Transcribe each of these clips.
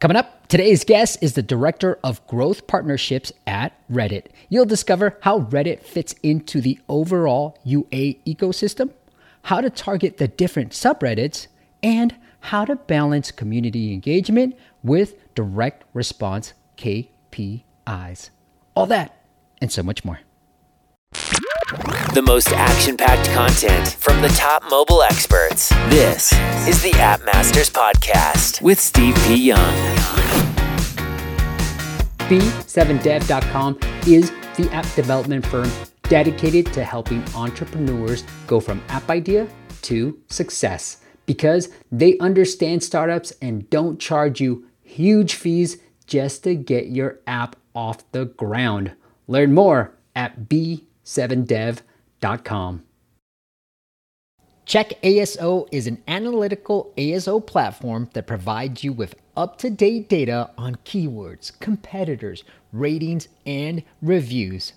Coming up, today's guest is the Director of Growth Partnerships at Reddit. You'll discover how Reddit fits into the overall UA ecosystem, how to target the different subreddits, and how to balance community engagement with direct response KPIs. All that and so much more. The most action packed content from the top mobile experts. This is the App Masters Podcast with Steve P. Young. B7dev.com is the app development firm dedicated to helping entrepreneurs go from app idea to success because they understand startups and don't charge you huge fees just to get your app off the ground. Learn more at B 7dev.com. Check ASO is an analytical ASO platform that provides you with up to date data on keywords, competitors, ratings, and reviews.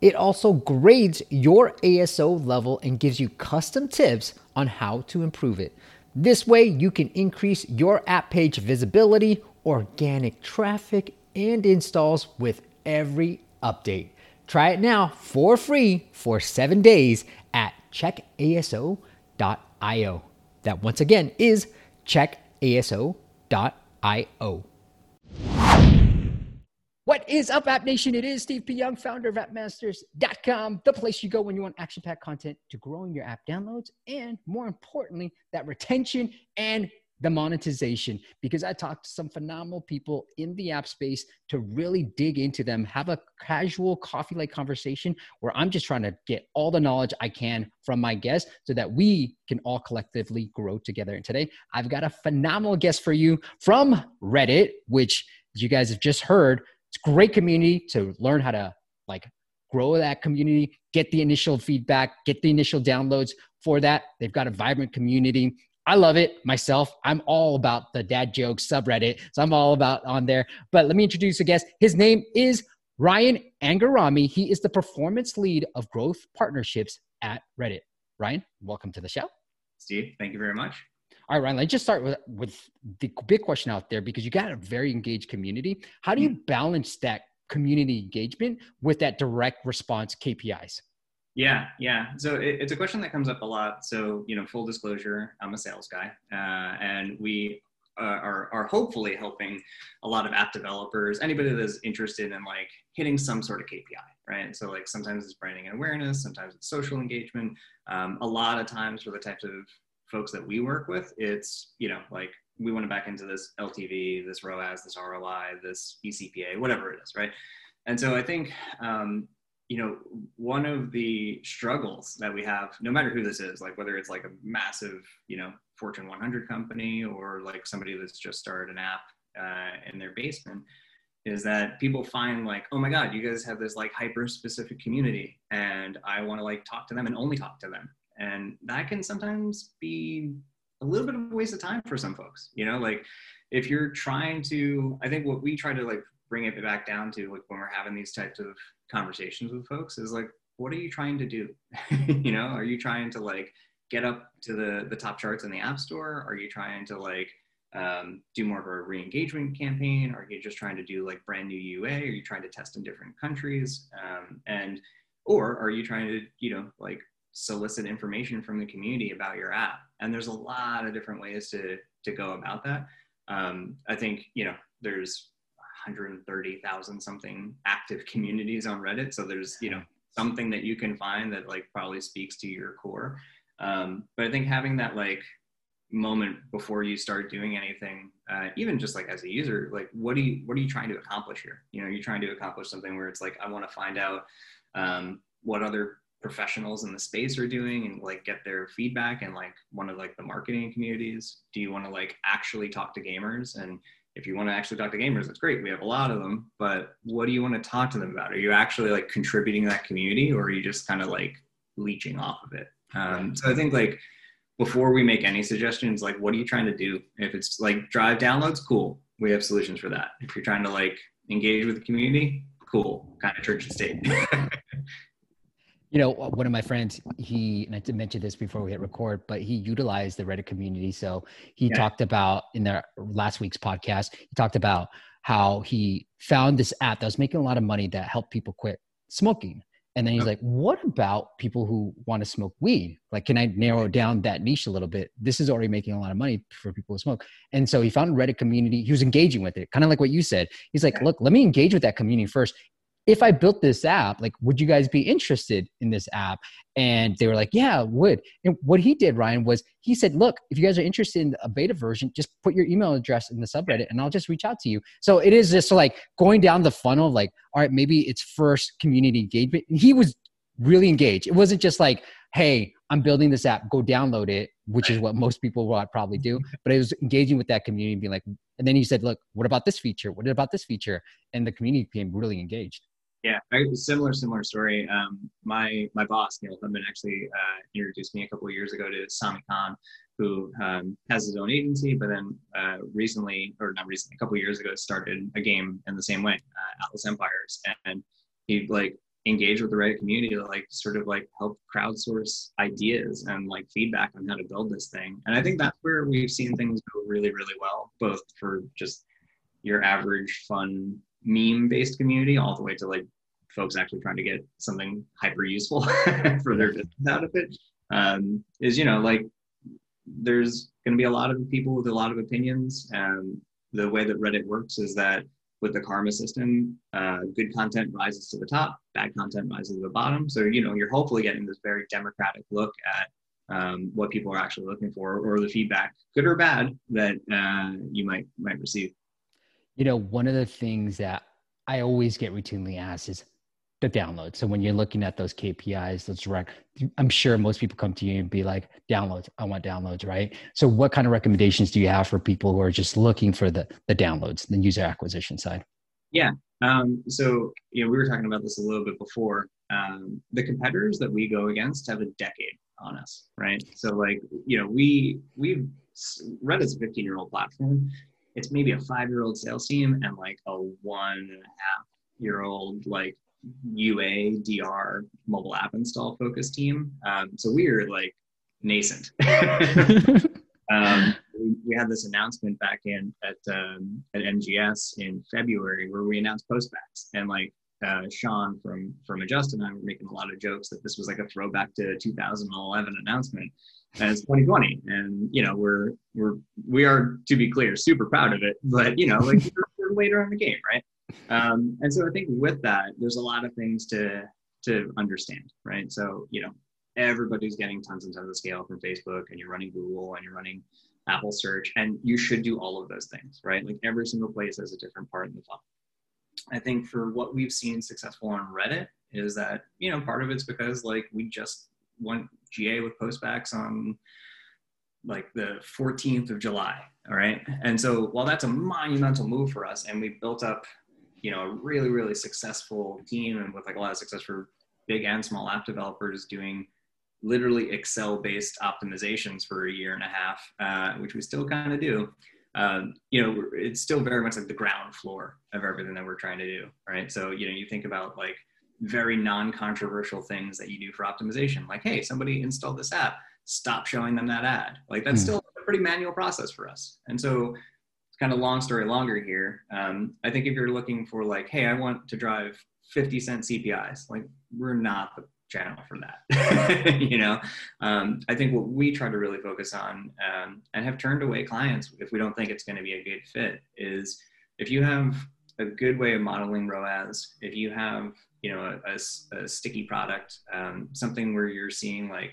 It also grades your ASO level and gives you custom tips on how to improve it. This way, you can increase your app page visibility, organic traffic, and installs with every update. Try it now for free for seven days at checkaso.io. That once again is checkaso.io. What is up, App Nation? It is Steve P. Young, founder of AppMasters.com, the place you go when you want action packed content to growing your app downloads and, more importantly, that retention and the monetization because I talked to some phenomenal people in the app space to really dig into them, have a casual coffee like conversation where I'm just trying to get all the knowledge I can from my guests so that we can all collectively grow together. And today I've got a phenomenal guest for you from Reddit, which you guys have just heard. It's great community to learn how to like grow that community, get the initial feedback, get the initial downloads for that. They've got a vibrant community I love it myself. I'm all about the dad jokes subreddit. So I'm all about on there. But let me introduce a guest. His name is Ryan Angarami. He is the performance lead of growth partnerships at Reddit. Ryan, welcome to the show. Steve, thank you very much. All right, Ryan, let's just start with, with the big question out there because you got a very engaged community. How do you mm. balance that community engagement with that direct response KPIs? Yeah, yeah. So it, it's a question that comes up a lot. So, you know, full disclosure, I'm a sales guy, uh, and we uh, are, are hopefully helping a lot of app developers, anybody that's interested in like hitting some sort of KPI, right? So, like sometimes it's branding and awareness, sometimes it's social engagement. Um, a lot of times for the types of folks that we work with, it's, you know, like we want to back into this LTV, this ROAS, this ROI, this eCPA, whatever it is, right? And so I think um, you know, one of the struggles that we have, no matter who this is, like whether it's like a massive, you know, Fortune 100 company or like somebody that's just started an app uh, in their basement, is that people find like, oh my God, you guys have this like hyper specific community and I want to like talk to them and only talk to them. And that can sometimes be a little bit of a waste of time for some folks, you know, like if you're trying to, I think what we try to like bring it back down to like when we're having these types of conversations with folks is like what are you trying to do? You know are you trying to like get up to the the top charts in the app store? Are you trying to like um, do more of a re-engagement campaign? Are you just trying to do like brand new ua are you trying to test in different countries? Um, and or are you trying to you know like solicit information from the community about your app? And there's a lot of different ways to to go about that. Um, i think you know there's 130,000 something active communities on Reddit. So there's, you know, something that you can find that like probably speaks to your core. Um, but I think having that like moment before you start doing anything, uh, even just like as a user, like what do you what are you trying to accomplish here? You know, you're trying to accomplish something where it's like I want to find out um, what other professionals in the space are doing and like get their feedback and like one of like the marketing communities do you want to like actually talk to gamers and if you want to actually talk to gamers, that's great. We have a lot of them, but what do you want to talk to them about? Are you actually like contributing to that community or are you just kind of like leeching off of it? Um, so I think like before we make any suggestions, like what are you trying to do? If it's like drive downloads, cool. We have solutions for that. If you're trying to like engage with the community, cool. Kind of church and state. You know, uh, one of my friends, he, and I did mention this before we hit record, but he utilized the Reddit community. So he yeah. talked about in their last week's podcast, he talked about how he found this app that was making a lot of money that helped people quit smoking. And then he's like, what about people who want to smoke weed? Like, can I narrow down that niche a little bit? This is already making a lot of money for people who smoke. And so he found a Reddit community. He was engaging with it, kind of like what you said. He's like, look, let me engage with that community first if I built this app, like, would you guys be interested in this app? And they were like, yeah, would. And what he did, Ryan, was he said, look, if you guys are interested in a beta version, just put your email address in the subreddit and I'll just reach out to you. So it is just like going down the funnel, like, all right, maybe it's first community engagement. He was really engaged. It wasn't just like, hey, I'm building this app, go download it, which is what most people will probably do. But it was engaging with that community and being like, and then he said, look, what about this feature? What about this feature? And the community became really engaged. Yeah, similar, similar story. Um, my my boss Neil Hudman actually uh, introduced me a couple of years ago to Sami Khan, who um, has his own agency, but then uh, recently, or not recently, a couple years ago, started a game in the same way, uh, Atlas Empires, and he like engaged with the Reddit community to like sort of like help crowdsource ideas and like feedback on how to build this thing. And I think that's where we've seen things go really, really well, both for just your average fun meme based community all the way to like folks actually trying to get something hyper useful for their business out of it um, is you know like there's going to be a lot of people with a lot of opinions and the way that reddit works is that with the karma system uh, good content rises to the top bad content rises to the bottom. So you know you're hopefully getting this very democratic look at um, what people are actually looking for or the feedback good or bad that uh, you might might receive you know, one of the things that I always get routinely asked is the download. So when you're looking at those KPIs, those direct, I'm sure most people come to you and be like, downloads, I want downloads, right? So what kind of recommendations do you have for people who are just looking for the, the downloads, the user acquisition side? Yeah. Um, so, you know, we were talking about this a little bit before. Um, the competitors that we go against have a decade on us, right? So like, you know, we, we've, Reddit's a 15 year old platform it's maybe a five year old sales team and like a one and a half year old like UA DR mobile app install focus team. Um, so we are like nascent. um, we, we, had this announcement back in at um, at NGS in February where we announced postbacks and like uh, Sean from from Adjust and I were making a lot of jokes that this was like a throwback to 2011 announcement it's 2020 and you know we're we're we are to be clear super proud of it but you know like we're later in the game right? Um, and so i think with that there's a lot of things to to understand right? So you know everybody's getting tons and tons of scale from facebook and you're running google and you're running apple search and you should do all of those things right? Like every single place has a different part in the funnel. I think for what we've seen successful on reddit is that you know part of it's because like we just went GA with postbacks on like the 14th of July. All right. And so while that's a monumental move for us and we built up, you know, a really, really successful team and with like a lot of success for big and small app developers doing literally Excel based optimizations for a year and a half, uh, which we still kind of do. Um, you know, it's still very much like the ground floor of everything that we're trying to do. Right. So, you know, you think about like very non-controversial things that you do for optimization. Like hey somebody installed this app. Stop showing them that ad. Like that's mm. still a pretty manual process for us. And so it's kind of long story longer here. Um, i think if you're looking for like hey i want to drive 50 cent cpis like we're not the channel for that you know? Um, i think what we try to really focus on um, and have turned away clients if we don't think it's going to be a good fit is if you have a good way of modeling ROAS, if you have you know a, a, a sticky product, um, something where you're seeing like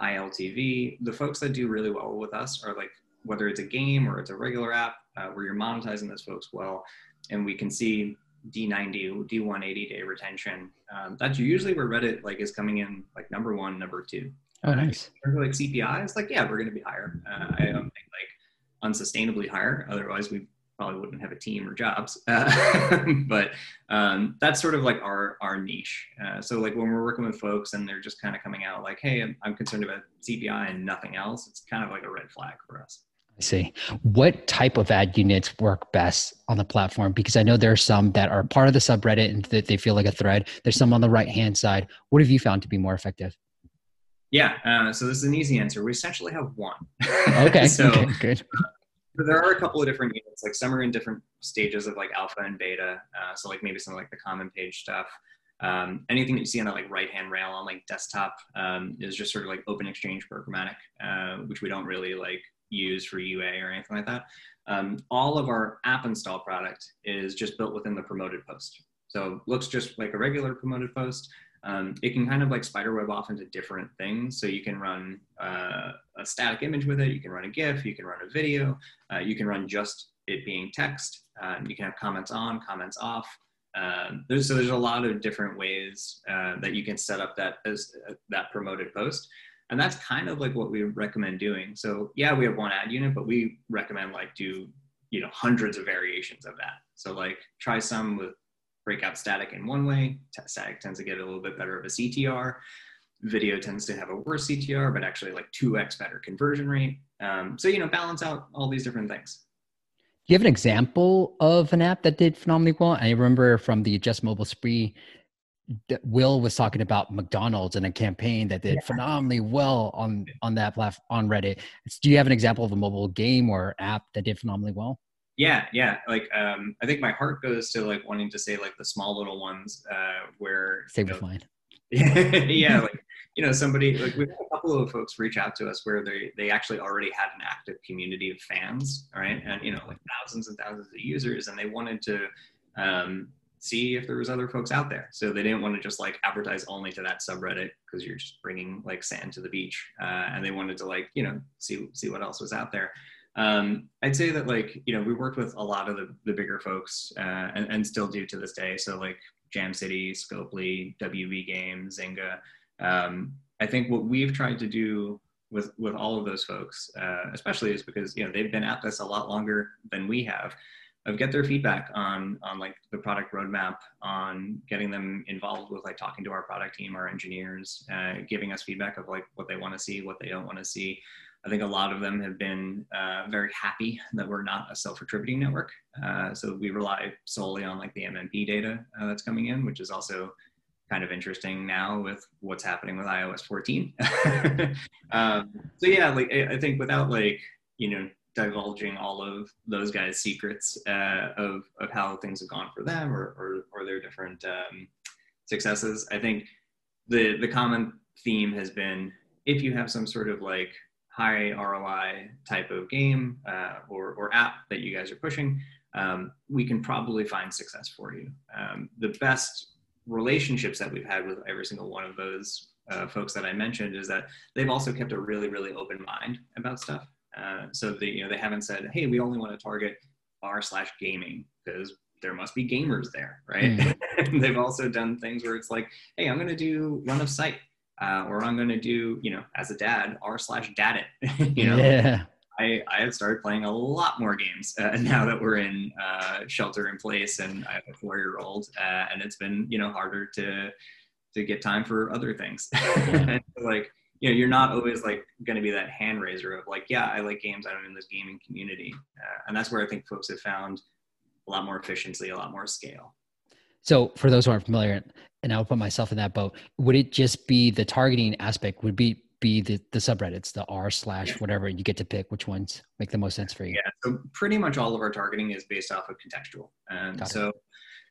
high LTV, the folks that do really well with us are like whether it's a game or it's a regular app uh, where you're monetizing those folks well, and we can see D90, D180 day retention. Um, that's usually where Reddit like is coming in like number one, number two. Oh, nice. Uh, like CPI, it's like yeah, we're going to be higher. Uh, I don't think like unsustainably higher. Otherwise, we probably wouldn't have a team or jobs. Uh, but um, that's sort of like our our niche. Uh, so like when we're working with folks and they're just kind of coming out like, hey, I'm, I'm, concerned about CPI and nothing else, it's kind of like a red flag for us. I see. What type of ad units work best on the platform? Because I know there are some that are part of the subreddit and that they feel like a thread. There's some on the right hand side. What have you found to be more effective? Yeah, uh, so this is an easy answer. We essentially have one. Okay, so okay, good. There are a couple of different units. Like some are in different stages of like alpha and beta. Uh, so like maybe some like the common page stuff. Um, anything that you see on the like right hand rail on like desktop um, is just sort of like open exchange programmatic, uh, which we don't really like use for UA or anything like that. Um, all of our app install product is just built within the promoted post. So looks just like a regular promoted post. Um, it can kind of like spiderweb off into different things. So you can run uh, a static image with it. You can run a GIF. You can run a video. Uh, you can run just it being text. Um, you can have comments on, comments off. Um, there's, so there's a lot of different ways uh, that you can set up that as uh, that promoted post and that's kind of like what we recommend doing so yeah we have one ad unit but we recommend like do you know hundreds of variations of that so like try some with breakout static in one way static tends to get a little bit better of a ctr video tends to have a worse ctr but actually like 2x better conversion rate um, so you know balance out all these different things do you have an example of an app that did phenomenally well i remember from the Just Mobile spree Will was talking about McDonald's and a campaign that did yeah. phenomenally well on on that platform on Reddit. Do you have an example of a mobile game or app that did phenomenally well? Yeah, yeah. Like um, I think my heart goes to like wanting to say like the small little ones uh, where save with mine. yeah, like you know somebody like we've had a couple of folks reach out to us where they they actually already had an active community of fans, right? And you know like thousands and thousands of users, and they wanted to um, see if there was other folks out there. So they didn't want to just like advertise only to that subreddit because you're just bringing like sand to the beach, uh, and they wanted to like you know see see what else was out there. Um, I'd say that like you know we worked with a lot of the, the bigger folks uh, and, and still do to this day. So like Jam City, Scopely, WB Games, Zynga. Um, I think what we've tried to do with with all of those folks, uh, especially is because you know they've been at this a lot longer than we have of get their feedback on on like the product roadmap on getting them involved with like talking to our product team our engineers uh, giving us feedback of like what they want to see what they don't want to see i think a lot of them have been uh, very happy that we're not a self-attributing network uh, so we rely solely on like the mmp data uh, that's coming in which is also kind of interesting now with what's happening with ios 14 um, so yeah like I, think without like you know divulging all of those guys' secrets uh, of of how things have gone for them or or, or their different um, successes. I think the the common theme has been if you have some sort of like high ROI type of game uh, or or app that you guys are pushing, um, we can probably find success for you. Um, the best relationships that we've had with every single one of those uh, folks that I mentioned is that they've also kept a really, really open mind about stuff. Uh, so they, you know, they haven't said, hey, we only want to target r slash gaming because there must be gamers there, right? Mm. they've also done things where it's like, hey, I'm going to do run of site, uh, or I'm going to do, you know, as a dad, r slash dad it. you know, yeah. I, I have started playing a lot more games uh, now that we're in uh, shelter in place, and I have a four year old, uh, and it's been you know harder to to get time for other things. Yeah. like you know you're not always like going to be that hand raiser of like yeah i like games i'm in this gaming community uh, and that's where i think folks have found a lot more efficiency a lot more scale so for those who aren't familiar and i'll put myself in that boat would it just be the targeting aspect would be be the, the subreddits the r slash whatever you get to pick which ones make the most sense for you yeah so pretty much all of our targeting is based off of contextual and so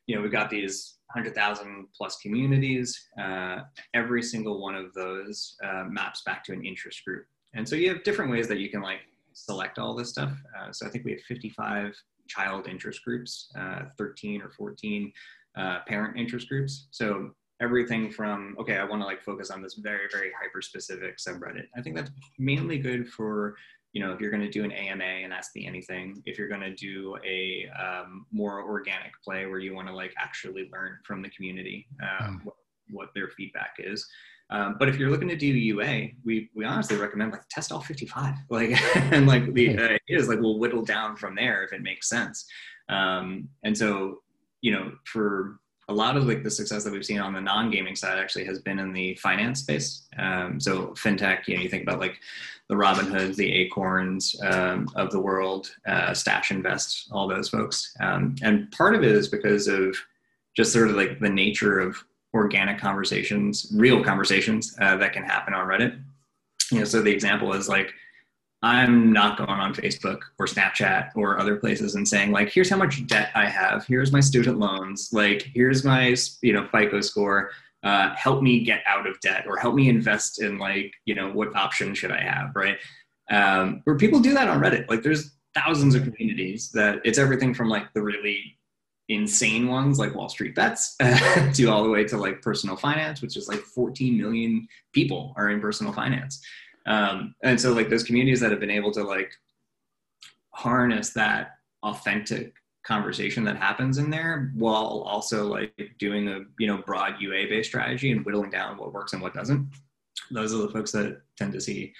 you know we've got these 100,000 plus communities. Uh, every single one of those uh, maps back to an interest group. And so you have different ways that you can like select all this stuff. Uh, so I think we have 55 child interest groups, uh, 13 or 14 uh, parent interest groups. So everything from, okay, I want to like focus on this very, very hyper specific subreddit. I think that's mainly good for you know, if you're going to do an AMA and ask the anything, if you're going to do a um, more organic play where you want to like actually learn from the community um, mm. what, what, their feedback is. Um, but if you're looking to do UA, we we honestly recommend like test all 55, like and like the uh, idea is like we'll whittle down from there if it makes sense. Um, and so you know for a lot of like the success that we've seen on the non-gaming side actually has been in the finance space. Um, so fintech, you know, you think about like the Robinhoods, the Acorns um, of the world, uh, Stash Invest, all those folks. Um, and part of it is because of just sort of like the nature of organic conversations, real conversations uh, that can happen on Reddit. You know, so the example is like I'm not going on Facebook or Snapchat or other places and saying like, here's how much debt I have. Here's my student loans. Like, here's my you know FICO score. Uh, help me get out of debt or help me invest in like you know what option should I have, right? Um, where people do that on Reddit. Like, there's thousands of communities that it's everything from like the really insane ones like Wall Street Bets to all the way to like personal finance, which is like 14 million people are in personal finance. Um, and so like those communities that have been able to like harness that authentic conversation that happens in there while also like doing a you know broad UA based strategy and whittling down what works and what doesn't. Those are the folks that tend to see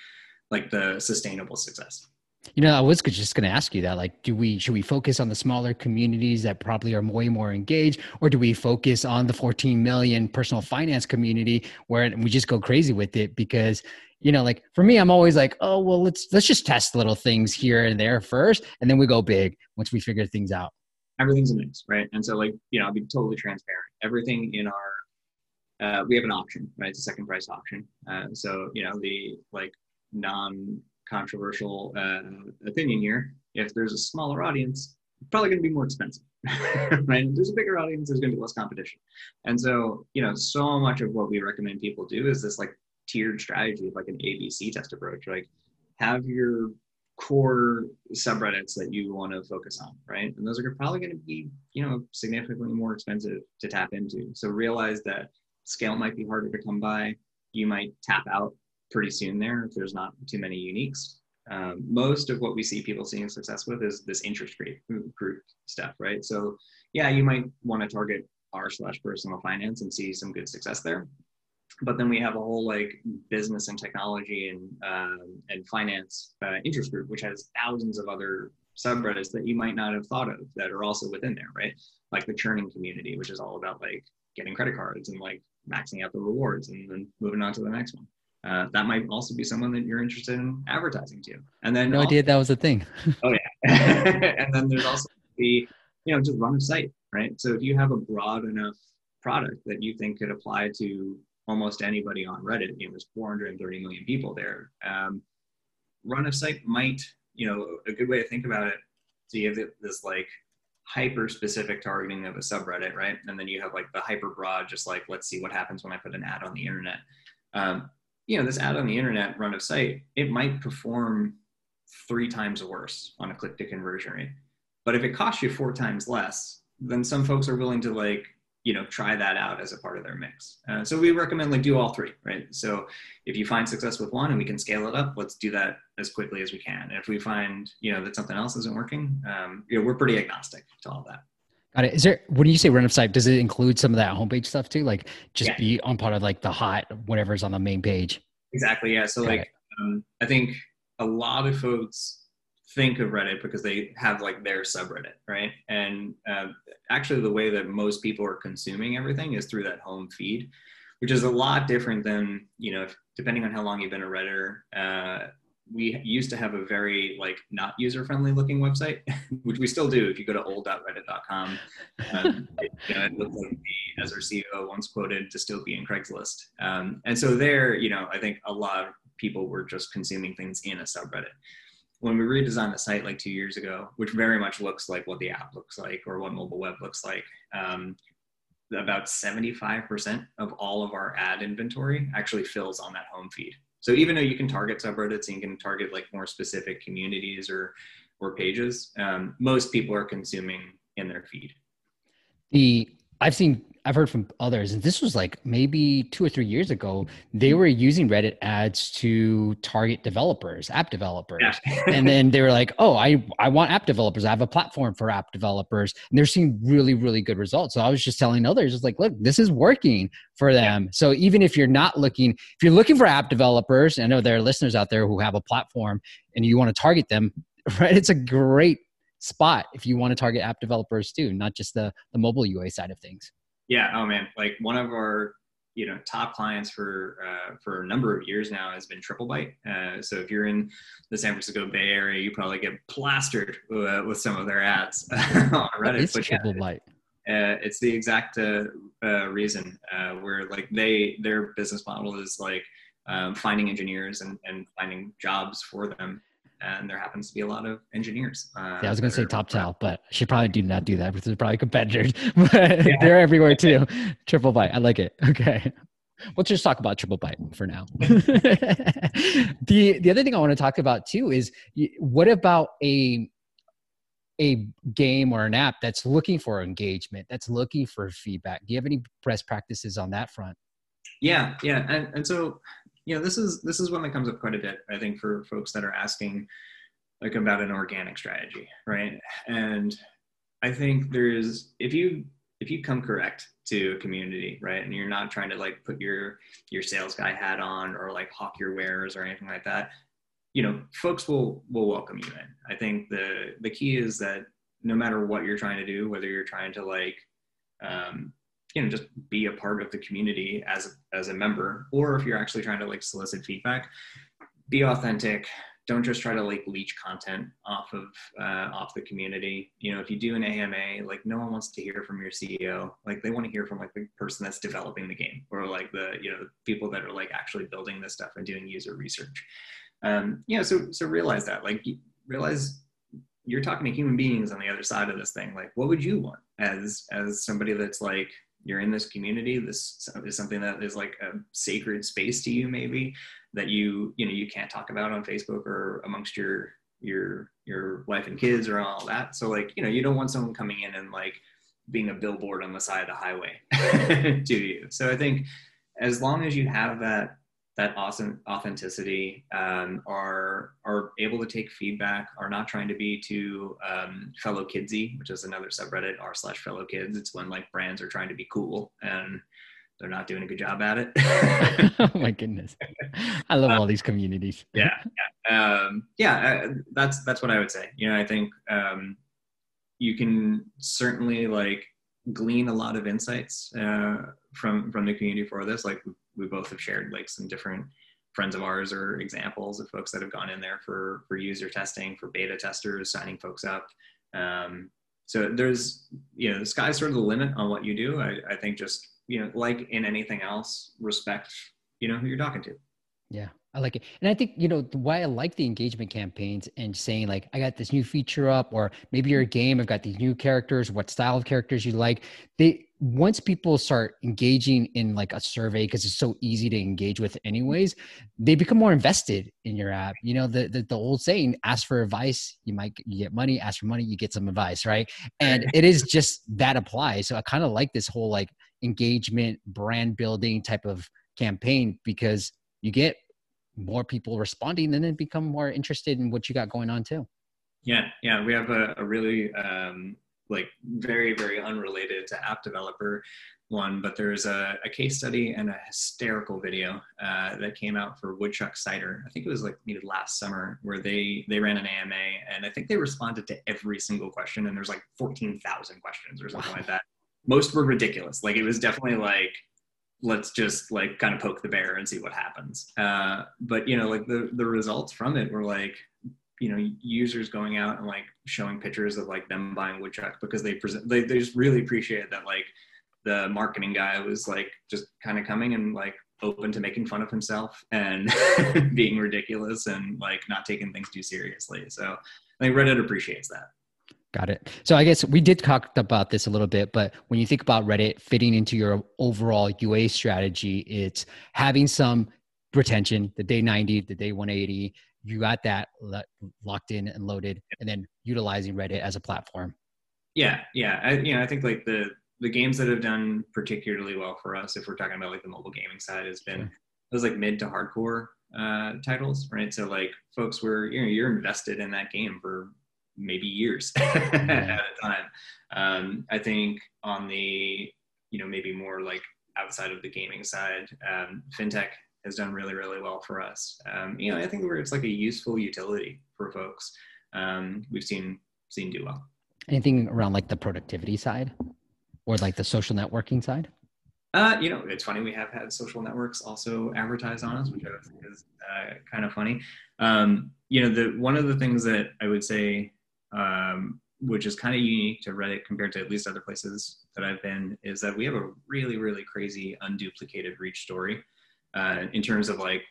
like the sustainable success. You know, I was just going to ask you that. Like, do we should we focus on the smaller communities that probably are way more engaged, or do we focus on the 14 million personal finance community where we just go crazy with it? Because you know, like for me, I'm always like, oh well, let's let's just test little things here and there first, and then we go big once we figure things out. Everything's a mix, right? And so, like, you know, I'll be totally transparent. Everything in our uh, we have an option, right? It's a second price option. Uh, so, you know, the like non controversial uh, opinion here. If there's a smaller audience, probably going to be more expensive, right? If there's a bigger audience, there's going to be less competition. And so, you know, so much of what we recommend people do is this like tiered strategy of like an ABC test approach. Like, have your core subreddits that you want to focus on, right? And those are probably going to be, you know, significantly more expensive to tap into. So realize that scale might be harder to come by. You might tap out pretty soon there if there's not too many uniques. Um, most of what we see people seeing success with is this interest group group stuff, right? So yeah, you might want to target r slash personal finance and see some good success there. But then we have a whole like business and technology and um, and finance uh, interest group, which has thousands of other subreddits that you might not have thought of that are also within there, right? Like the churning community, which is all about like getting credit cards and like maxing out the rewards and then moving on to the next one uh, that might also be someone that you're interested in advertising to. And then no also, idea that was a thing. oh yeah, and then there's also the you know just run a site, right? So if you have a broad enough product that you think could apply to almost anybody on Reddit, you know, there's 430 million people there. Um, run a site might, you know, a good way to think about it. So you have this like hyper specific targeting of a subreddit, right? And then you have like the hyper broad, just like let's see what happens when I put an ad on the internet. Um, you know, this ad on the internet run of site, it might perform three times worse on a click to conversion rate. But if it costs you four times less, then some folks are willing to like, you know, try that out as a part of their mix. Uh, so we recommend like do all three, right? So if you find success with one and we can scale it up, let's do that as quickly as we can. And if we find, you know, that something else isn't working, um, you know, we're pretty agnostic to all that. Got it. Is there when you say run of site, does it include some of that homepage stuff too? Like just yeah. be on part of like the hot whatever's on the main page. Exactly. Yeah. So Got like um, I think a lot of folks think of Reddit because they have like their subreddit, right? And uh, actually, the way that most people are consuming everything is through that home feed, which is a lot different than you know, if, depending on how long you've been a redditor. Uh, we used to have a very like not user friendly looking website, which we still do. If you go to old.reddit.com, um, it, you know, it looks like the, as our CEO once quoted, dystopian Craigslist. Um, and so there, you know, I think a lot of people were just consuming things in a subreddit. When we redesigned the site like two years ago, which very much looks like what the app looks like or what mobile web looks like, um, about 75% of all of our ad inventory actually fills on that home feed. So even though you can target subreddits and you can target like more specific communities or or pages, um, most people are consuming in their feed. The I've seen I've heard from others, and this was like maybe two or three years ago. They were using Reddit ads to target developers, app developers, yeah. and then they were like, "Oh, I I want app developers. I have a platform for app developers," and they're seeing really really good results. So I was just telling others, "It's like, look, this is working for them." Yeah. So even if you're not looking, if you're looking for app developers, I know there are listeners out there who have a platform and you want to target them. Right, it's a great spot if you want to target app developers too, not just the the mobile UA side of things. Yeah. Oh man, like one of our you know top clients for uh, for a number of years now has been TripleByte. Uh, so if you're in the San Francisco Bay Area, you probably get plastered uh, with some of their ads on Reddit. It's TripleByte. Yeah, uh, it's the exact uh, uh, reason where like they their business model is like um, finding engineers and, and finding jobs for them and there happens to be a lot of engineers. Uh, yeah, I was going to say TopTal, but she probably do not do that because there's probably competitors, but yeah. they're everywhere too. TripleByte, I like it. Okay. Let's just talk about TripleByte for now. the the other thing I want to talk about too is what about a a game or an app that's looking for engagement, that's looking for feedback? Do you have any best practices on that front? Yeah, yeah, and and so you know this is this is one that comes up quite a bit i think for folks that are asking like about an organic strategy right? And i think there's if you if you come correct to a community right and you're not trying to like put your your sales guy hat on or like hawk your wares or anything like that you know folks will will welcome you in. I think the the key is that no matter what you're trying to do whether you're trying to like um, you know just be a part of the community as as a member or if you're actually trying to like solicit feedback be authentic. Don't just try to like leech content off of uh, off the community. You know if you do an ama like no one wants to hear from your ceo like they want to hear from like the person that's developing the game or like the you know people that are like actually building this stuff and doing user research. Um you know so so realize that like realize you're talking to human beings on the other side of this thing. Like what would you want as as somebody that's like you're in this community this is something that is like a sacred space to you maybe that you you know you can't talk about on facebook or amongst your your your wife and kids or all that. So like you know you don't want someone coming in and like being a billboard on the side of the highway to you. So i think as long as you have that that awesome authenticity um, are are able to take feedback are not trying to be too um, fellow kidsy which is another subreddit r slash fellow kids. It's when like brands are trying to be cool and they're not doing a good job at it. Oh my goodness. I love um, all these communities. Yeah yeah. Um, yeah uh, that's that's what i would say. You know i think um, you can certainly like glean a lot of insights uh, from from the community for this like we both have shared like some different friends of ours or examples of folks that have gone in there for for user testing for beta testers signing folks up um, so there's you know the sky's sort of the limit on what you do I, I think just you know like in anything else respect you know who you're talking to yeah I like it. And I think, you know, why I like the engagement campaigns and saying like, I got this new feature up, or maybe your game, I've got these new characters, what style of characters you like. They, once people start engaging in like a survey, because it's so easy to engage with anyways, they become more invested in your app. You know, the, the, the old saying, ask for advice, you might you get money, ask for money, you get some advice, right? And it is just that applies. So I kind of like this whole like engagement, brand building type of campaign because you get more people responding and then become more interested in what you got going on too yeah yeah we have a, a really um, like very very unrelated to app developer one but there's a, a case study and a hysterical video uh, that came out for woodchuck cider i think it was like maybe last summer where they they ran an ama and i think they responded to every single question and there's like 14000 questions or something wow. like that most were ridiculous like it was definitely like let's just like kind of poke the bear and see what happens. Uh, but you know, like the the results from it were like, you know, users going out and like showing pictures of like them buying woodchuck because they present they, they just really appreciated that like the marketing guy was like just kind of coming and like open to making fun of himself and being ridiculous and like not taking things too seriously. So I think Reddit appreciates that. Got it. So I guess we did talk about this a little bit, but when you think about Reddit fitting into your overall UA strategy, it's having some retention, the day 90, the day 180, you got that locked in and loaded, and then utilizing Reddit as a platform. Yeah, yeah. I, you know, I think like the the games that have done particularly well for us, if we're talking about like the mobile gaming side, has been sure. those like mid to hardcore uh, titles, right? So like folks were you know you're invested in that game for maybe years at a time. Um, I think on the, you know, maybe more like outside of the gaming side, um, fintech has done really, really well for us. Um, you know, I think where it's like a useful utility for folks, um, we've seen seen do well. Anything around like the productivity side? or like the social networking side? Uh, you know, it's funny. We have had social networks also advertise on us, which I think is uh, kind of funny. Um, you know, the one of the things that I would say, um, which is kind of unique to Reddit compared to at least other places that I've been, is that we have a really, really crazy unduplicated reach story uh, in terms of like,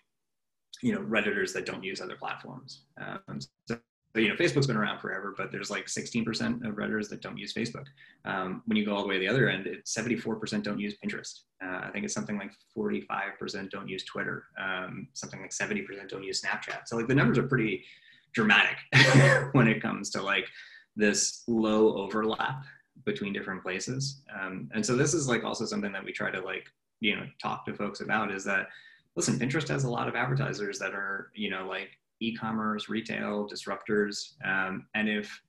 you know, redditors that don't use other platforms. Um, so but you know, Facebook's been around forever, but there's like 16% of Redditors that don't use Facebook. Um, when you go all the way to the other end, it's 74% don't use Pinterest. Uh, I think it's something like 45% don't use Twitter. Um, something like 70% don't use Snapchat. So like the numbers are pretty dramatic when it comes to like this low overlap between different places. Um, and so this is like also something that we try to like, you know, talk to folks about is that, listen, Pinterest has a lot of advertisers that are, you know, like e-commerce, retail, disruptors, um, and if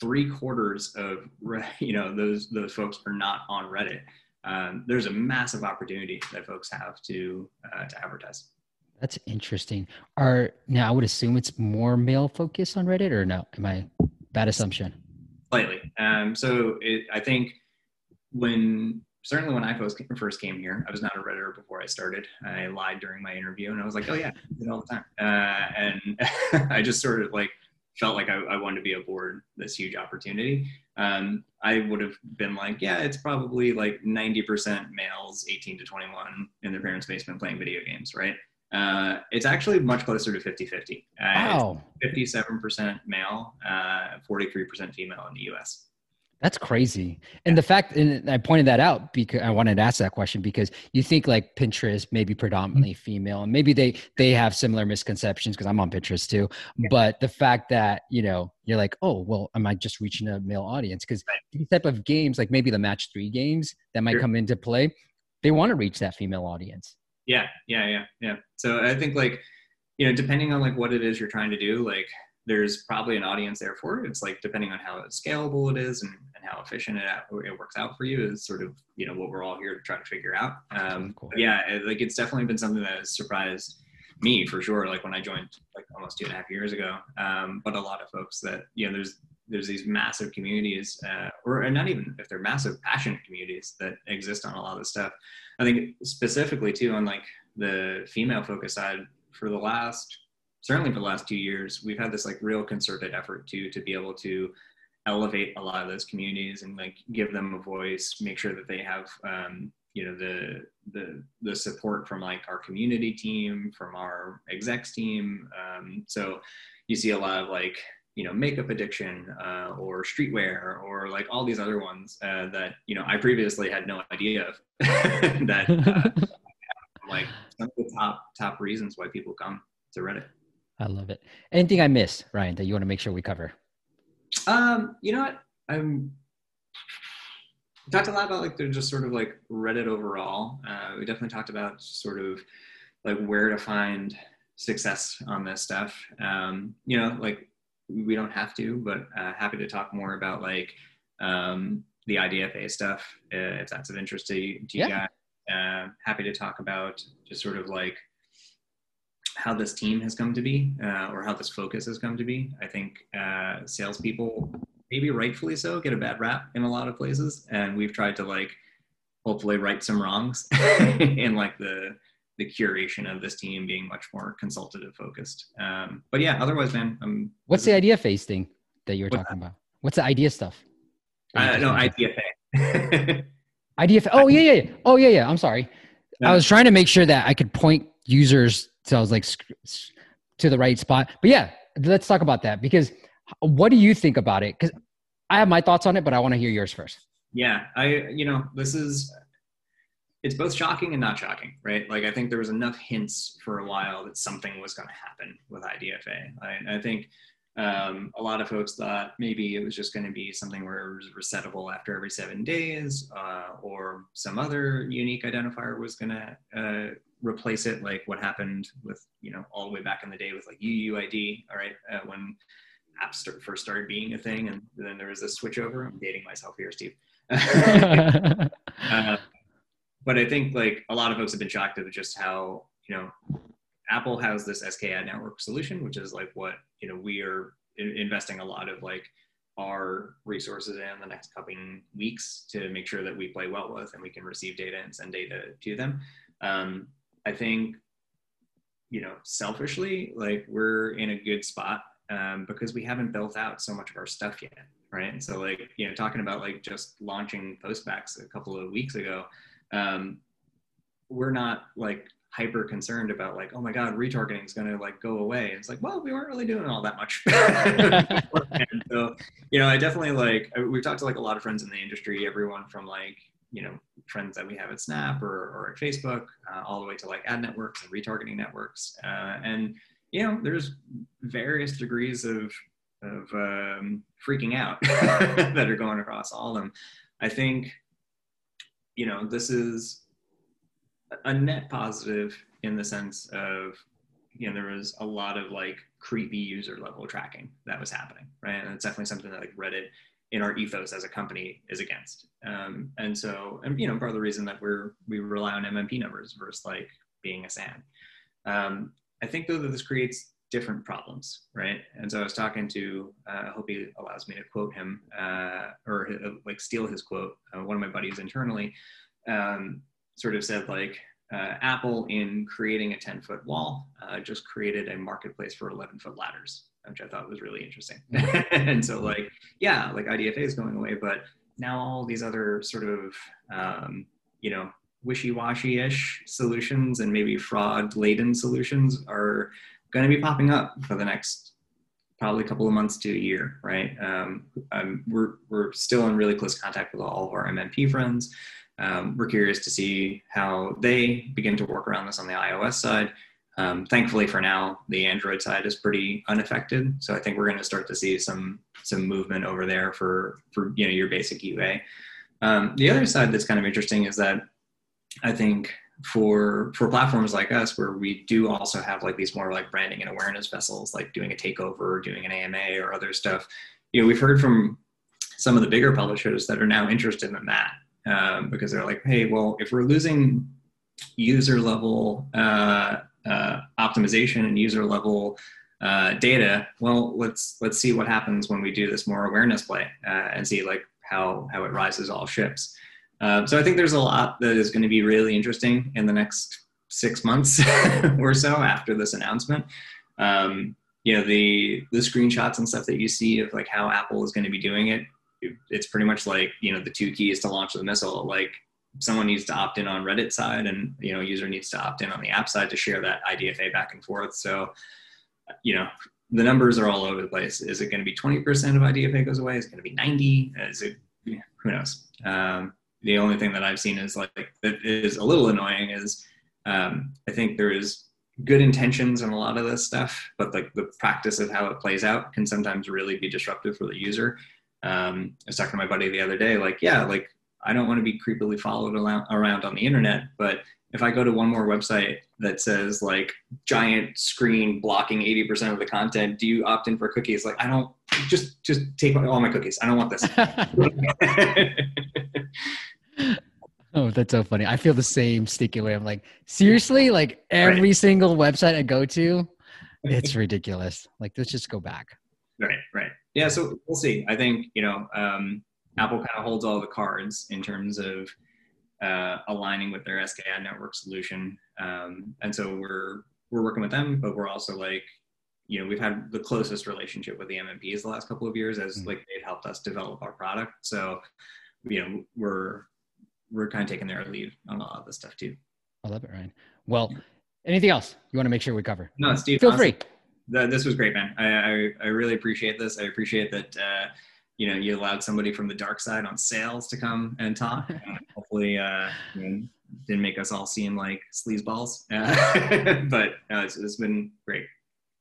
three quarters of you know those those folks are not on Reddit, um, there's a massive opportunity that folks have to uh, to advertise. That's interesting. Are now I would assume it's more male focused on Reddit, or no? Am I bad assumption? Slightly. Um, so it, I think when certainly when I first came here, I was not a redditor before I started. I lied during my interview, and I was like, "Oh yeah, I all the time," uh, and I just sort of like felt like I, I, wanted to be aboard this huge opportunity. Um, I would have been like, "Yeah, it's probably like 90% males, 18 to 21, in their parents' basement playing video games, right?" Uh, it's actually much closer to 50-50. Uh, wow. 57% male, 43% uh, female in the U.S. That's crazy. And the fact, and I pointed that out because I wanted to ask that question because you think like Pinterest maybe predominantly mm-hmm. female, and maybe they they have similar misconceptions because I'm on Pinterest too. Yeah. But the fact that you know you're like, oh well, am I just reaching a male audience? Because right. these type of games, like maybe the match three games that might sure. come into play, they want to reach that female audience. Yeah, yeah, yeah, yeah. So I think like you know, depending on like what it is you're trying to do, like there's probably an audience there for it. It's like depending on how scalable it is and, and how efficient it, it works out for you is sort of you know what we're all here to try to figure out. Um, cool. Yeah, it, like it's definitely been something that has surprised me for sure. Like when I joined like almost two and a half years ago, um, but a lot of folks that you know there's there's these massive communities, uh, or not even if they're massive passionate communities that exist on a lot of this stuff. I think specifically too on like the female focus side for the last certainly for the last two years, we've had this like real concerted effort to to be able to elevate a lot of those communities and like give them a voice, make sure that they have um, you know the the the support from like our community team, from our execs team. Um, so you see a lot of like you know makeup addiction uh, or streetwear or like all these other ones uh, that you know I previously had no idea of that uh, like some of the top top reasons why people come to Reddit. I love it. Anything I missed, Ryan, that you want to make sure we cover? Um, you know what? I'm talked a lot about like they're just sort of like Reddit overall. Uh, we definitely talked about sort of like where to find success on this stuff. Um, you know, like we don't have to, but uh, happy to talk more about like um, the IDFA stuff uh, if that's of interest to, to you guys. Uh, happy to talk about just sort of like how this team has come to be uh, or how this focus has come to be. I think uh, salespeople, maybe rightfully so, get a bad rap in a lot of places, and we've tried to like hopefully right some wrongs in like the the curation of this team being much more consultative focused. Um, but yeah, otherwise, man, I'm. What's the idea phase thing that you were talking that? about? What's the idea stuff? Uh, no, IDFA. IDFA. Oh yeah, yeah. Oh yeah, yeah. I'm sorry. I was trying to make sure that I could point users so I was like to the right spot. But yeah, let's talk about that because what do you think about it? Because I have my thoughts on it, but I want to hear yours first. Yeah, I you know this is it's both shocking and not shocking, right? Like I think there was enough hints for a while that something was going to happen with IDFA. I, I think um, a lot of folks thought maybe it was just going to be something where it was resettable after every seven days, uh, or some other unique identifier was going to uh, replace it, like what happened with you know all the way back in the day with like UDID. All right, uh, when apps start, first started being a thing, and then there was a switch over. I'm dating myself here, Steve. uh, but I think like a lot of folks have been shocked at just how you know Apple has this SKAdNetwork solution, which is like what you know we are investing a lot of like our resources in the next coming weeks to make sure that we play well with and we can receive data and send data to them. Um, I think, you know, selfishly, like we're in a good spot um, because we haven't built out so much of our stuff yet, right? And so, like, you know, talking about like just launching Postbacks a couple of weeks ago, um, we're not like hyper concerned about like, oh my God, retargeting is going to like go away. It's like, well, we weren't really doing all that much. so, you know, I definitely like, we've talked to like a lot of friends in the industry, everyone from like, you know, friends that we have at Snap or, or at Facebook, uh, all the way to like ad networks and retargeting networks. Uh, and, you know, there's various degrees of, of um, freaking out that are going across all of them. I think, you know, this is a net positive in the sense of you know there was a lot of like creepy user level tracking that was happening right and it's definitely something that like reddit in our ethos as a company is against. Um, and so and you know part of the reason that we're we rely on mmp numbers versus like being a san. Um, i think though that this creates different problems right? And so i was talking to uh, i hope he allows me to quote him uh, or uh, like steal his quote. Uh, one of my buddies internally um, sort of said like uh, Apple in creating a 10 foot wall uh, just created a marketplace for 11 foot ladders, which I thought was really interesting. and so like, yeah, like IDFA is going away, but now all these other sort of, um, you know, wishy-washy-ish solutions and maybe fraud-laden solutions are going to be popping up for the next probably a couple of months to a year, right? Um, um, we're, we're still in really close contact with all of our MMP friends um, we're curious to see how they begin to work around this on the iOS side. Um, thankfully, for now, the Android side is pretty unaffected. So I think we're going to start to see some some movement over there for for you know your basic UA. Um, the other side that's kind of interesting is that I think for for platforms like us, where we do also have like these more like branding and awareness vessels, like doing a takeover, or doing an AMA, or other stuff. You know, we've heard from some of the bigger publishers that are now interested in that um, because they're like, hey, well, if we're losing user level uh, uh, optimization and user level uh, data, well, let's let's see what happens when we do this more awareness play uh, and see like how how it rises all ships. Um, so I think there's a lot that is going to be really interesting in the next six months or so after this announcement. Um, you know the the screenshots and stuff that you see of like how Apple is going to be doing it it's pretty much like you know the two keys to launch the missile like someone needs to opt in on reddit side and you know user needs to opt in on the app side to share that idfa back and forth. So you know the numbers are all over the place. Is it going to be 20% of idfa goes away? Is it going to be 90 is it who knows? Um, the only thing that i've seen is like that is a little annoying is um, i think there is good intentions in a lot of this stuff but like the practice of how it plays out can sometimes really be disruptive for the user. Um, I was talking to my buddy the other day, like, yeah, like I don't want to be creepily followed around on the internet, but if I go to one more website that says like giant screen blocking 80% of the content, do you opt in for cookies? Like, I don't just, just take all my cookies. I don't want this. oh, that's so funny. I feel the same sticky way. I'm like, seriously, like every right. single website I go to, it's ridiculous. Like, let's just go back. Right, right. Yeah, so we'll see. I think you know um, Apple kind of holds all the cards in terms of uh, aligning with their SK ad network solution, um, and so we're we're working with them, but we're also like you know we've had the closest relationship with the MMPs the last couple of years as mm-hmm. like they've helped us develop our product. So you know we're we're kind of taking their lead on a lot of this stuff too. I love it, Ryan. Well, anything else you want to make sure we cover? No, Steve. Feel free the, this was great, man. I, I, I really appreciate this. I appreciate that uh, you know you allowed somebody from the dark side on sales to come and talk. Uh, hopefully, uh, you know, didn't make us all seem like sleazeballs, uh, but it's, it's been great.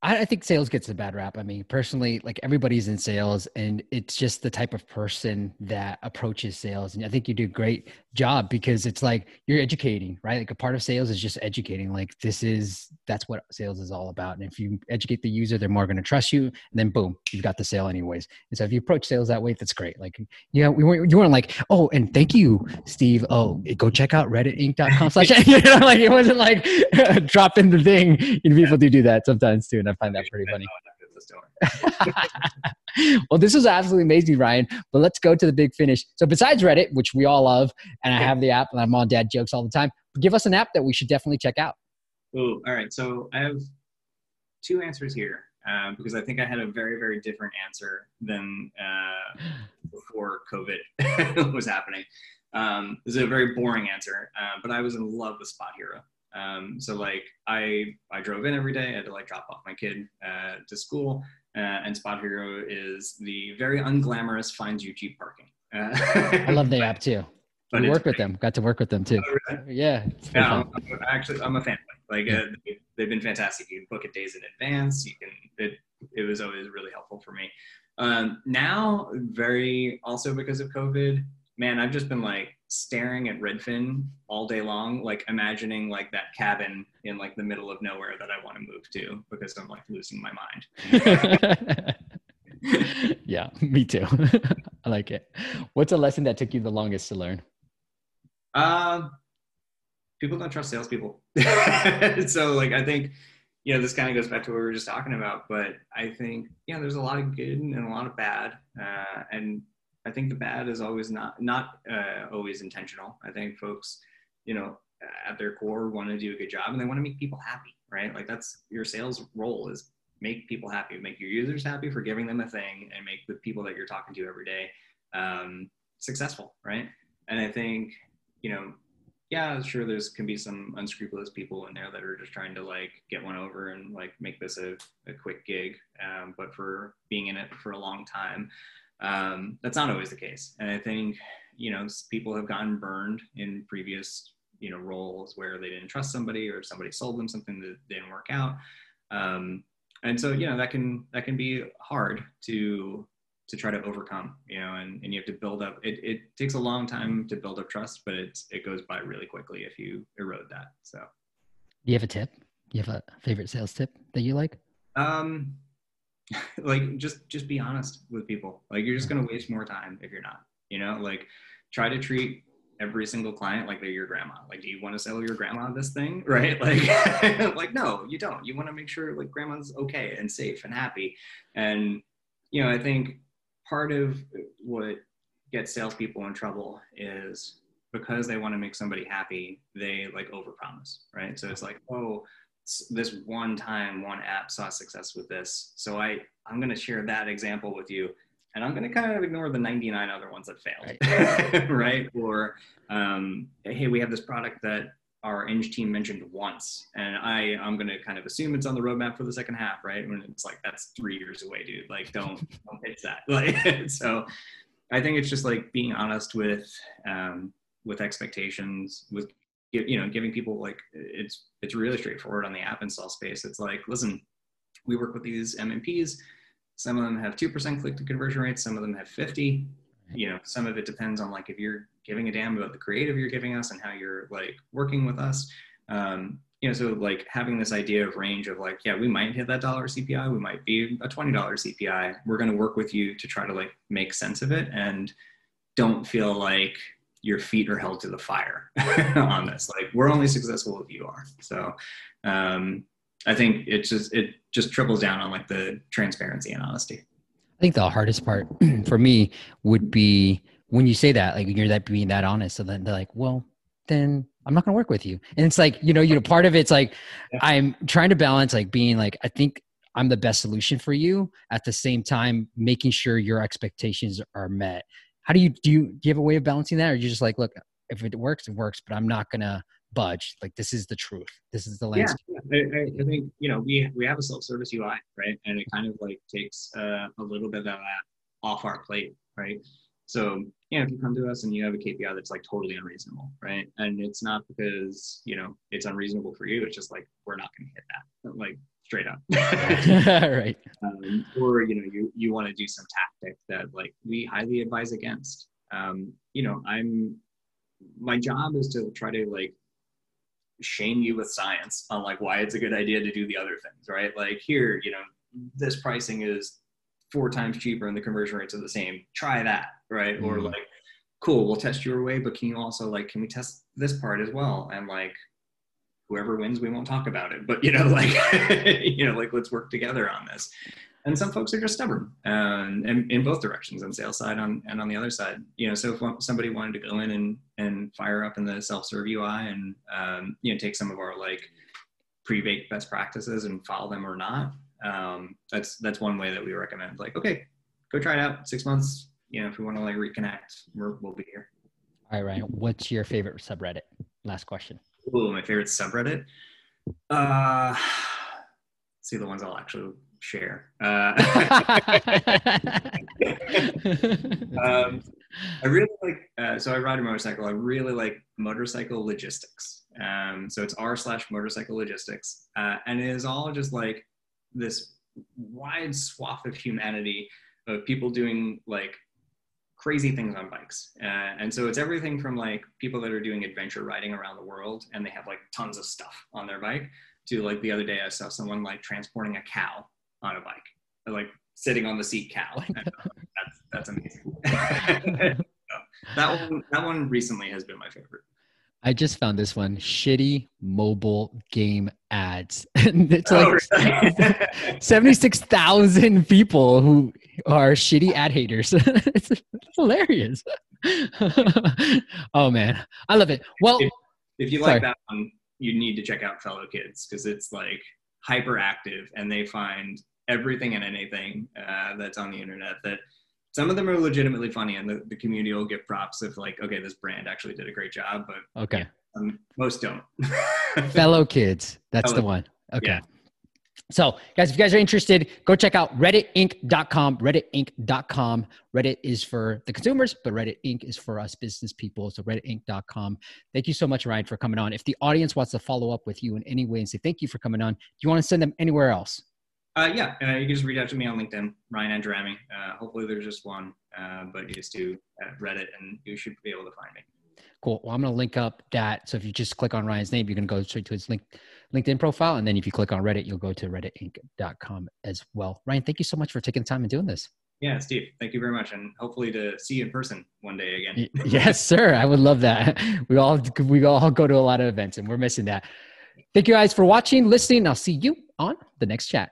I, think sales gets a bad rap. I mean, personally, like everybody's in sales, and it's just the type of person that approaches sales. And I think you do a great job because it's like you're educating, right? Like a part of sales is just educating. Like this is that's what sales is all about. And if you educate the user, they're more going to trust you. And then boom, you've got the sale anyways. And so if you approach sales that way, that's great. Like yeah, we weren't you weren't like oh, and thank you, Steve. Oh, go check out redditinc.com slash. you know, like it wasn't like dropping the thing. Know, people do do that sometimes too, and I find that pretty funny. well, this was absolutely amazing, Ryan. But let's go to the big finish. So, besides Reddit, which we all love, and I have the app, and I'm on dad jokes all the time, give us an app that we should definitely check out. Oh, all right. So, I have two answers here um, because I think I had a very, very different answer than uh, before COVID was happening. Um, this is a very boring answer, uh, but I was in love with SpotHero. Um, so like I I drove in every day. I had to like drop off my kid uh, to school, uh, and SpotHero is the very unglamorous finds you cheap parking. I love the app too. But we work with them. Got to work with them too. Oh, really? Yeah. Yeah. I'm, I'm actually, I'm a fan. Like yeah. uh, they've been fantastic. You can book it days in advance. You can. It it was always really helpful for me. Um, now, very also because of COVID, man, I've just been like staring at Redfin all day long, like imagining like that cabin in like the middle of nowhere that I want to move to because I'm like losing my mind. yeah, me too. I like it. What's a lesson that took you the longest to learn? Um, people don't trust salespeople. so like I think you know this kind of goes back to what we were just talking about, but I think yeah, there's a lot of good and a lot of bad, uh, and I think the bad is always not not uh, always intentional. I think folks, you know, at their core want to do a good job and they want to make people happy, right? Like that's your sales role is make people happy, make your users happy for giving them a thing, and make the people that you're talking to every day um, successful, right? And I think you know, yeah, sure, there's can be some unscrupulous people in there that are just trying to like get one over and like make this a, a quick gig, um, but for being in it for a long time um, that's not always the case. And I think, you know, people have gotten burned in previous, you know, roles where they didn't trust somebody or somebody sold them something that didn't work out. Um, and so, you know, that can, that can be hard to, to try to overcome, you know, and, and you have to build up, it, it takes a long time to build up trust, but it's, it goes by really quickly if you erode that. So. Do you have a tip? Do you have a favorite sales tip that you like? Um, like just just be honest with people. Like you're just going to mm-hmm. waste more time if you're not you know? Like try to treat every single client like they're your grandma. Like do you want to sell your grandma this thing? Right? Like like no you don't. You want to make sure like grandma's okay and safe and happy. And you know i think part of what gets salespeople in trouble is because they want to make somebody happy they like overpromise right? So it's like oh this one time one app saw success with this. So i i'm going to share that example with you and i'm going to kind of ignore the 99 other ones that failed right, right? or um, hey we have this product that our eng team mentioned once and i i'm going to kind of assume it's on the roadmap for the second half right? When it's like that's three years away dude. Like don't don't pitch that. Like so i think it's just like being honest with um, with expectations with you know giving people like it's it's really straightforward on the app install space. It's like listen we work with these mmps some of them have 2% click to conversion rates. Some of them have 50 you know some of it depends on like if you're giving a damn about the creative you're giving us and how you're like working with us. Um, you know so like having this idea of range of like yeah we might hit that dollar cpi we might be a $20 cpi we're going to work with you to try to like make sense of it and don't feel like your feet are held to the fire on this. Like we're only successful if you are. So um, I think it just it just triples down on like the transparency and honesty. I think the hardest part for me would be when you say that, like you're that being that honest. So then they're like, well, then I'm not gonna work with you. And it's like, you know, you know, part of it's like yeah. I'm trying to balance like being like, I think I'm the best solution for you at the same time making sure your expectations are met how do you do you do you have a way of balancing that? Or you just like look if it works it works but i'm not gonna budge. Like this is the truth. This is the landscape. yeah, I, I, think you know we we have a self-service ui right? And it kind of like takes uh, a little bit of that off our plate right? So yeah if you come to us and you have a kpi that's like totally unreasonable right? And it's not because you know it's unreasonable for you. It's just like we're not going to hit that. Like straight up. right. Um, or you know, you you want to do some tactic that like we highly advise against. Um, you know, I'm my job is to try to like shame you with science on like why it's a good idea to do the other things, right? Like here, you know, this pricing is four times cheaper and the conversion rates are the same. Try that, right? Mm. Or like, cool, we'll test your way, but can you also like, can we test this part as well? And like, whoever wins, we won't talk about it. But you know, like you know, like let's work together on this. and some folks are just stubborn um, and in both directions on sales side on, and on the other side. You know so if somebody wanted to go in and and fire up in the self-serve ui and um, you know take some of our like pre-baked best practices and follow them or not um, that's that's one way that we recommend like okay go try it out. Six months you know if we want to like reconnect we will be here. All right ryan what's your favorite subreddit? Last question Ooh, my favorite subreddit uh see the ones i'll actually share. Uh, um, I really like, uh, so I ride a motorcycle. I really like motorcycle logistics. Um, so it's r slash motorcycle logistics. Uh, and it is all just like this wide swath of humanity of people doing like crazy things on bikes. Uh, and so it's everything from like people that are doing adventure riding around the world and they have like tons of stuff on their bike to like the other day I saw someone like transporting a cow on a bike, like sitting on the seat cow. that's that's amazing. that one that one recently has been my favorite. I just found this one shitty mobile game ads. And it's like oh, really? 76,000 people who are shitty ad haters. it's, hilarious. oh man, I love it. Well, if, if you like that one, you need to check out Fellow Kids because it's like hyperactive and they find everything and anything uh, that's on the internet that some of them are legitimately funny and the, the community will give props of like okay this brand actually did a great job but okay um, most don't fellow kids that's fellow, the one okay yeah. So, guys, if you guys are interested, go check out redditinc.com. Redditinc.com. Reddit is for the consumers, but Reddit Inc. is for us business people. So, redditinc.com. Thank you so much, Ryan, for coming on. If the audience wants to follow up with you in any way and say thank you for coming on, do you want to send them anywhere else? Uh, yeah, uh, you can just reach out to me on LinkedIn, Ryan Andrami. Uh, hopefully, there's just one, uh, but you just do Reddit, and you should be able to find me. Cool. Well, I'm going to link up that. So if you just click on Ryan's name, you're going to go straight to his link, LinkedIn profile, and then if you click on Reddit, you'll go to redditinc.com as well. Ryan, thank you so much for taking the time and doing this. Yeah, Steve, thank you very much, and hopefully to see you in person one day again. yes, sir. I would love that. We all we all go to a lot of events, and we're missing that. Thank you guys for watching, listening. I'll see you on the next chat.